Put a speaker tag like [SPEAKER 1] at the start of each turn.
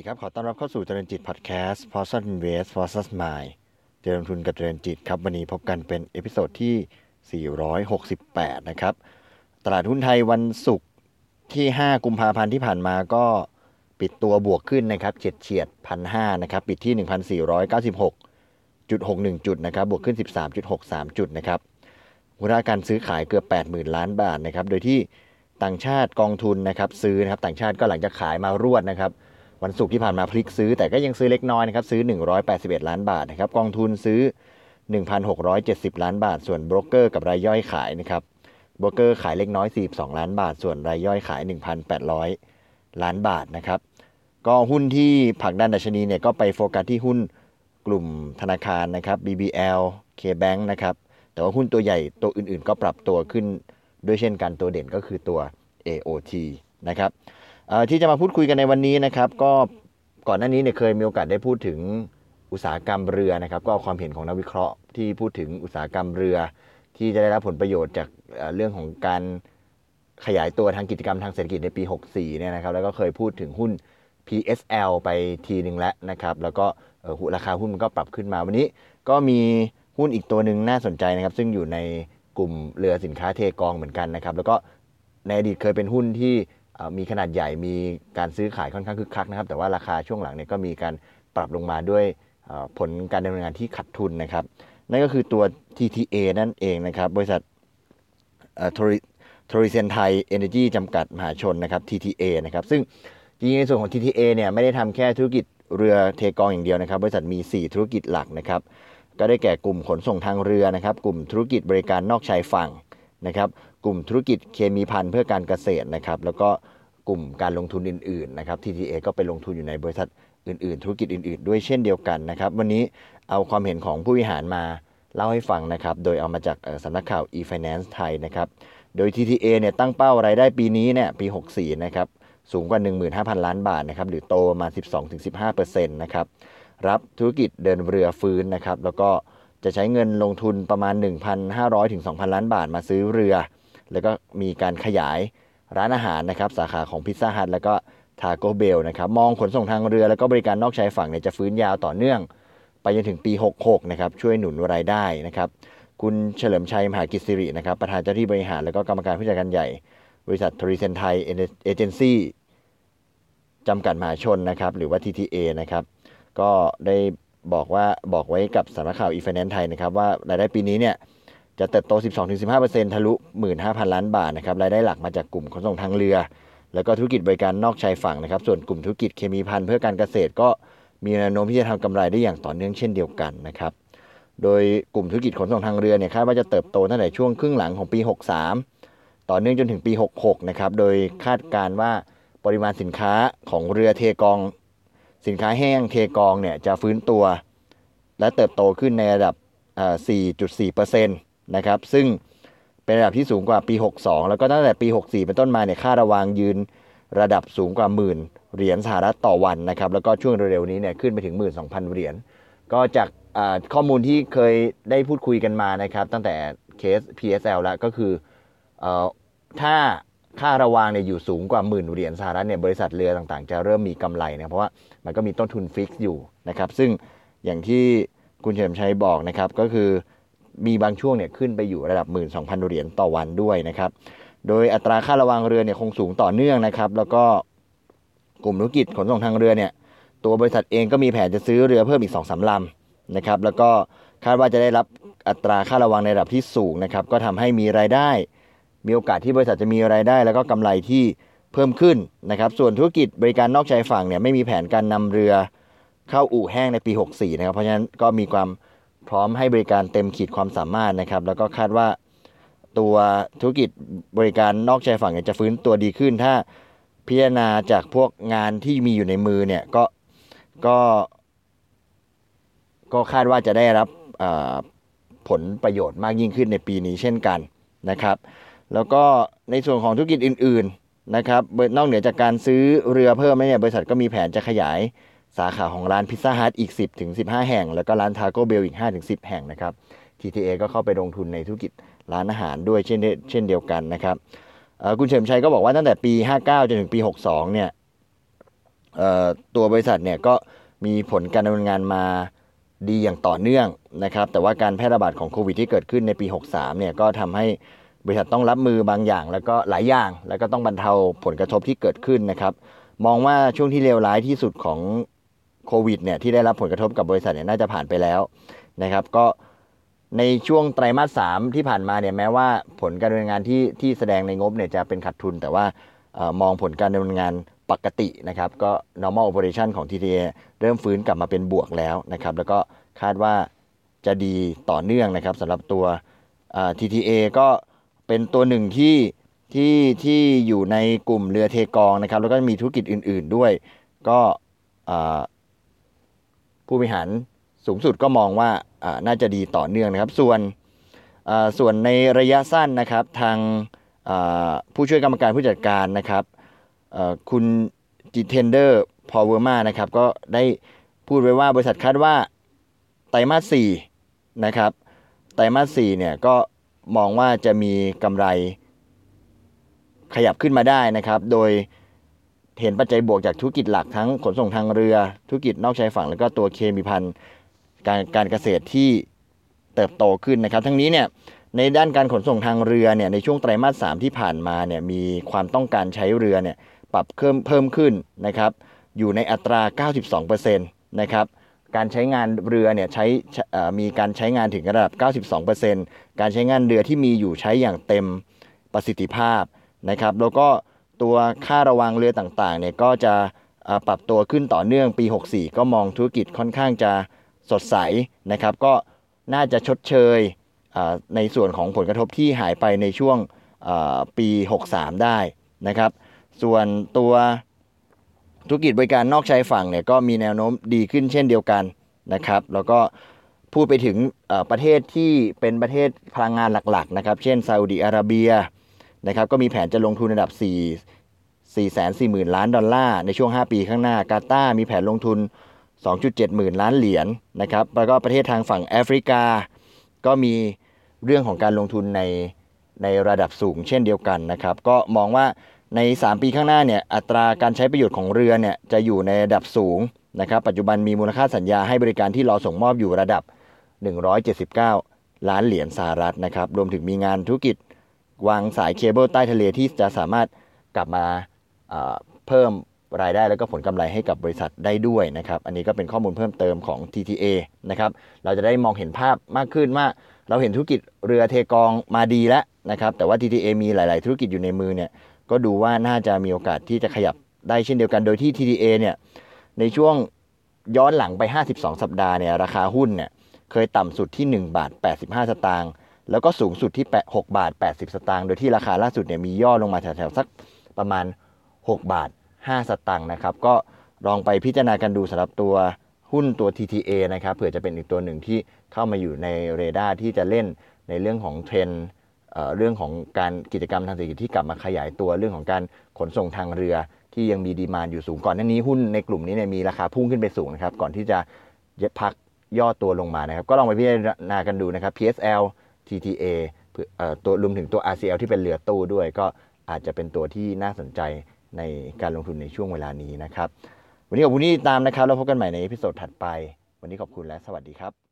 [SPEAKER 1] ดีครับ ขอต้อนรับเข้าสู่เจริญจิตพอดแคสต์ p o s t i n v e s t p o s t Mind เจริญทุนกับเจริญจิตครับ วันนี้พบกันเป็น episode ที่ 468 นะครับ ตลาดหุ้นไทยวันศุกร์ที่ 5 กุมภาพันธ์ที่ผ่านมาก็ปิดตัวบวกขึ้นนะครับเฉียดเฉียดพันห้านะครับปิดที่ 1,496.61 จุดนะครับบวกขึ้น 13.63 จุดนะครับมูลค่าการซื้อขายเกือบ 80,000 ล้านบาทนะครับโดยที่ต่างชาติกองทุนนะครับซื้อนะครับต่างชาติก็หลังจากขายมารวดนะครับ วันศุกร์ที่ผ่านมาพลิกซื้อแต่ก็ยังซื้อเล็กน้อยนะครับซื้อ 181 ล้านบาทนะครับกองทุนซื้อ 1,670 ล้านบาท ส่วนโบรกเกอร์กับรายย่อยขายนะครับโบรกเกอร์ขายเล็กน้อย 42 ล้านบาท ส่วนรายย่อยขาย 1,800 ล้านบาทนะครับก็หุ้นที่ผลักดันดัชนีเนี่ยก็ไปโฟกัสที่หุ้นกลุ่มธนาคารนะครับ BBL KBank นะครับแต่ว่าหุ้นตัวใหญ่ตัวอื่นๆ ก็ปรับตัวขึ้นด้วยเช่นกันตัวเด่นก็คือตัว AOT นะครับ ที่จะมาพูดคุยกันในวันนี้นะครับ ก็ก่อนหน้านี้เนี่ยเคยมีโอกาสได้พูดถึงอุตสาหกรรมเรือนะครับ ก็ความเห็นของนักวิเคราะห์ที่พูดถึงอุตสาหกรรมเรือ ที่จะได้รับผลประโยชน์จากเรื่องของการขยายตัวทางกิจกรรมทางเศรษฐกิจในปี 64 เนี่ยนะครับ แล้วก็เคยพูดถึงหุ้น PSL ไปทีหนึ่งแล้วนะครับ แล้วก็ราคาหุ้นมันก็ปรับขึ้นมา วันนี้ก็มีหุ้นอีกตัวหนึ่งน่าสนใจนะครับ ซึ่งอยู่ในกลุ่มเรือสินค้าเทกองเหมือนกันนะครับ แล้วก็ในอดีตเคยเป็นหุ้นที่ มีขนาดใหญ่มีการซื้อขายค่อนข้างคึกคักนะครับ แต่ว่าราคาช่วงหลังเนี่ยก็มีการปรับลงมาด้วยผลการดำเนินงานที่ขัดทุนนะครับ นั่นก็คือตัว TTA นั่นเองนะครับ บริษัททริเซนไทยเอเนจีจำกัดมหาชนนะครับ TTA นะครับ ซึ่งจริงๆในส่วนของ TTA เนี่ยไม่ได้ทำแค่ธุรกิจเรือเทกองอย่างเดียวนะครับ บริษัทมี 4 ธุรกิจหลักนะครับ ก็ได้แก่กลุ่มขนส่งทางเรือนะครับ กลุ่มธุรกิจบริการนอกชายฝั่ง นะครับ กลุ่มธุรกิจเคมีพันธุ์เพื่อการเกษตรนะครับ แล้วก็กลุ่มการลงทุนอื่นๆนะครับ TTA ก็ไปลงทุนอยู่ในบริษัทอื่นๆ ธุรกิจอื่น ๆ ด้วยเช่นเดียวกันนะครับ วันนี้เอาความเห็นของผู้บริหารมาเล่าให้ฟังนะครับ โดยเอามาจากสำนักข่าว e-finance ไทยนะครับ โดย TTA เนี่ยตั้งเป้ารายได้ปีนี้เนี่ยปี 64 นะครับ สูงกว่า 15,000 ล้านบาทนะครับ หรือโตมา 12-15%นะครับ รับธุรกิจเดินเรือฟื้นนะครับ แล้วก็ จะใช้เงินลงทุนประมาณ 1,500ถึง2,000 ล้านบาทมาซื้อเรือ แล้วก็มีการขยายร้านอาหารนะครับสาขาของพิซซ่าฮัทแล้วก็ทาโกเบลนะครับมองขนส่งทางเรือแล้วก็บริการนอกชายฝั่งเนี่ยจะฟื้นยาวต่อเนื่อง ไปจนถึงปี 66 นะครับช่วยหนุนรายได้นะครับคุณเฉลิมชัยมหากิจสิรินะครับประธานเจ้าที่บริหารแล้วก็กรรมการผู้จัดการใหญ่ บริษัทโทรีเซนไทยเอเยนต์ซีส์จำกัดมหาชนนะครับหรือว่า TTA นะครับก็ได้ บอกว่าบอกไว้กับสำนักข่าวอีไฟแนนซ์ไทยนะครับว่ารายได้ปีนี้เนี่ยจะเติบโต 12-15%ทะลุ 15,000 ล้านบาทนะครับรายได้หลักมาจากกลุ่มขนส่งทางเรือ แล้วก็ธุรกิจบริการนอกชายฝั่งนะครับ ส่วนกลุ่มธุรกิจเคมีภัณฑ์เพื่อการเกษตรก็มีแนวโน้มที่จะทำกำไรได้อย่างต่อเนื่องเช่นเดียวกันนะครับโดยกลุ่มธุรกิจขนส่งทางเรือเนี่ยคาดว่าจะเติบโตตั้งแต่ช่วงครึ่งหลังของปี 63 ต่อเนื่องจนถึงปี 66 นะครับ โดยคาดการว่าปริมาณสินค้าของเรือเทกอง สินค้าแห้งเทกองเนี่ยจะฟื้นตัว และเติบโตขึ้นในระดับ 4.4%นะครับ ซึ่งเป็นระดับที่สูงกว่าปี 62 แล้วก็ตั้งแต่ปี 64 เป็นต้นมาเนี่ยค่าระวางยืนระดับสูงกว่าหมื่นเหรียญสหรัฐต่อวันนะครับ แล้วก็ช่วงเร็วๆนี้เนี่ยขึ้นไปถึง 12,000 เหรียญ ก็จากข้อมูลที่เคยได้พูดคุยกันมานะครับ ตั้งแต่เคส PSL แล้วก็คือถ้า ค่าระวางเนี่ยอยู่สูงกว่าหมื่นเหรียญสหรัฐเนี่ยบริษัทเรือต่างๆ จะเริ่มมีกำไรนะเพราะว่ามันก็มีต้นทุนฟิกซ์อยู่นะครับซึ่งอย่างที่คุณเฉลิมชัยบอกนะครับก็คือมีบางช่วงเนี่ยขึ้นไปอยู่ระดับ 12,000 เหรียญต่อวันด้วยนะครับโดยอัตราค่าระวางเรือเนี่ยคงสูงต่อเนื่องนะครับแล้วก็กลุ่มธุรกิจขนส่งทางเรือเนี่ยตัวบริษัทเองก็มีแผนจะซื้อเรือเพิ่มอีก2อสาลำนะครับแล้วก็คาดว่าจะได้รับอัตราค่าระวังในระดับที่สูงนะครับก็ทำให้มีรายได้ มีโอกาสที่บริษัทจะมีรายได้ แล้วก็กำไรที่เพิ่มขึ้นนะครับส่วนธุรกิจบริการนอกชายฝั่งเนี่ยไม่มีแผนการนำเรือเข้าอู่แห้งในปี 64 นะครับ เพราะฉะนั้นก็มีความพร้อมให้บริการเต็มขีดความสามารถนะครับ แล้วก็คาดว่าตัวธุรกิจบริการนอกชายฝั่งจะฟื้นตัวดีขึ้น ถ้าพิจารณาจากพวกงานที่มีอยู่ในมือเนี่ยก็ก็ก็คาดว่าจะได้รับผลประโยชน์มากยิ่งขึ้นในปีนี้เช่นกันนะครับ แล้วก็ในส่วนของธุรกิจอื่น ๆนะครับนอกเหนือจากการซื้อเรือเพิ่มเนี่ยบริษัทก็มีแผนจะขยายสาขาของร้านพิซซ่าฮัทอีก 10ถึง15แห่ง แล้วก็ร้านทาโก้เบลอีก5ถึง10 แห่งนะครับ TTA ก็เข้าไปลงทุนในธุรกิจร้านอาหารด้วยเช่นเช่นเดียวกันนะครับคุณเฉลิมชัยก็บอกว่าตั้งแต่ปี 59 จนถึงปี 62 เนี่ยตัวบริษัทเนี่ยก็มีผลการดำเนินงานมาดีอย่างต่อเนื่องนะครับ แต่ว่าการแพร่ระบาดของโควิดที่เกิดขึ้นในปี 63 เนี่ยก็ทำให้ บริษัทต้องรับมือบางอย่าง แล้วก็หลายอย่าง แล้วก็ต้องบรรเทาผลกระทบที่เกิดขึ้นนะครับ มองว่าช่วงที่เลวร้ายที่สุดของโควิดเนี่ยที่ได้รับผลกระทบกับบริษัทเนี่ยน่าจะผ่านไปแล้วนะครับ ก็ในช่วงไตรมาสสามที่ผ่านมาเนี่ยแม้ว่าผลการดำเนินงานที่ที่แสดงในงบเนี่ยจะเป็นขาดทุน แต่ว่ามองผลการดำเนินงานปกตินะครับก็ normal operation ของ TTA เริ่มฟื้นกลับมาเป็นบวกแล้วนะครับ แล้วก็คาดว่าจะดีต่อเนื่องนะครับสำหรับตัว TTA ก็ เป็นตัวหนึ่งที่ที่ที่อยู่ในกลุ่มเรือเทกองนะครับ แล้วก็มีธุรกิจอื่น ๆด้วย ก็ผู้บริหารสูงสุดก็มองว่าน่าจะดีต่อเนื่องนะครับ ส่วนส่วนในระยะสั้นนะครับทางผู้ช่วยกรรมการผู้จัดการนะครับคุณจิเทนเดอร์พอเวอร์มานะครับก็ได้พูดไว้ว่าบริษัทคาดว่าไตรมาสสี่นะครับไตรมาสสี่เนี่ยก็ มองว่าจะมีกำไรขยับขึ้นมาได้นะครับ โดยเห็นปัจจัยบวกจากธุรกิจหลักทั้งขนส่งทางเรือ ธุรกิจนอกชายฝั่ง แล้วก็ตัวเคมีพันการการเกษตรที่เติบโตขึ้นนะครับ ทั้งนี้เนี่ยในด้านการขนส่งทางเรือเนี่ยในช่วงไตรมาสสที่ผ่านมาเนี่ยมีความต้องการใช้เรือเนี่ยปรับเพิ่มเพิ่มขึ้นนะครับ อยู่ในอัตรา 92%นะครับ การใช้งานเรือเนี่ยใช้มีการใช้งานถึงระดับ 92%การใช้งานเรือที่มีอยู่ใช้อย่างเต็มประสิทธิภาพนะครับ แล้วก็ตัวค่าระวังเรือต่างๆเนี่ยก็จะปรับตัวขึ้นต่อเนื่องปี 64 ก็มองธุรกิจค่อนข้างจะสดใสนะครับ ก็น่าจะชดเชยในส่วนของผลกระทบที่หายไปในช่วงปี 63 ได้นะครับ ส่วนตัว ธุรกิจบริการนอกชายฝั่งเนี่ยก็มีแนวโน้มดีขึ้นเช่นเดียวกันนะครับ แล้วก็พูดไปถึงประเทศที่เป็นประเทศพลังงานหลักๆนะครับ เช่นซาอุดีอาระเบียนะครับก็มีแผนจะลงทุนระดับ 4 4 4 0 0 0 ล้านดอลลาร์ในช่วง 5 ปีข้างหน้ากาตาร์มีแผนลงทุน 2.7 หมื่นล้านเหรียญนนะครับแล้วก็ประเทศทางฝั่งแอฟริกา ก็มีเรื่องของการลงทุนในในระดับสูงเช่นเดียวกันนะครับ ก็มองว่า ใน 3 ปีข้างหน้าเนี่ยอัตราการใช้ประโยชน์ของเรือเนี่ยจะอยู่ในระดับสูงนะครับปัจจุบันมีมูลค่าสัญญาให้บริการที่รอส่งมอบอยู่ระดับ 179 ล้านเหรียญสหรัฐนะครับรวมถึงมีงานธุรกิจวางสายเคเบิลใต้ทะเลที่จะสามารถกลับมาเพิ่มรายได้แล้วก็ผลกำไรให้กับบริษัทได้ด้วยนะครับ อันนี้ก็เป็นข้อมูลเพิ่มเติมของ TTA นะครับ เราจะได้มองเห็นภาพมากขึ้นว่า เราเห็นธุรกิจเรือเทกองมาดีแล้วนะครับแต่ว่า TTA มีหลาย ๆ ธุรกิจอยู่ในมือเนี่ยก็ดูว่าน่าจะมีโอกาสที่จะขยับได้เช่นเดียวกันโดยที่ TTA เนี่ยในช่วงย้อนหลังไป 52 สัปดาห์เนี่ยราคาหุ้นเนี่ยเคยต่ำสุดที่ 1 บาท 85 สตางค์แล้วก็สูงสุดที่ 6 บาท 80 สตางค์โดยที่ราคาล่าสุดเนี่ยมีย่อลงมาแถวๆสักประมาณ 6 บาท 5 สตางค์นะครับก็ลองไปพิจารณากันดูสำหรับตัว หุ้นตัว TTA นะครับเผื่อจะเป็นอีกตัวหนึ่งที่เข้ามาอยู่ในเรดาร์ที่จะเล่นในเรื่องของเทรนเรื่องของการกิจกรรมทางเศรษฐกิจที่กลับมาขยายตัวเรื่องของการขนส่งทางเรือที่ยังมี demand อยู่สูงก่อนหน้านี้หุ้นในกลุ่มนี้เนี่ยมีราคาพุ่งขึ้นไปสูงนะครับก่อนที่จะพักย่อตัวลงมานะครับก็ลองไปพิจารณากันดูนะครับ PSL TTA ตัวรวมถึงตัว RCL ที่เป็นเรือตู้ด้วย ก็อาจจะเป็นตัวที่น่าสนใจในการลงทุนในช่วงเวลานี้นะครับ วันนี้ขอบคุณที่ตามนะครับ แล้วพบกันใหม่ในเอพิโซดถัดไป วันนี้ขอบคุณและสวัสดีครับ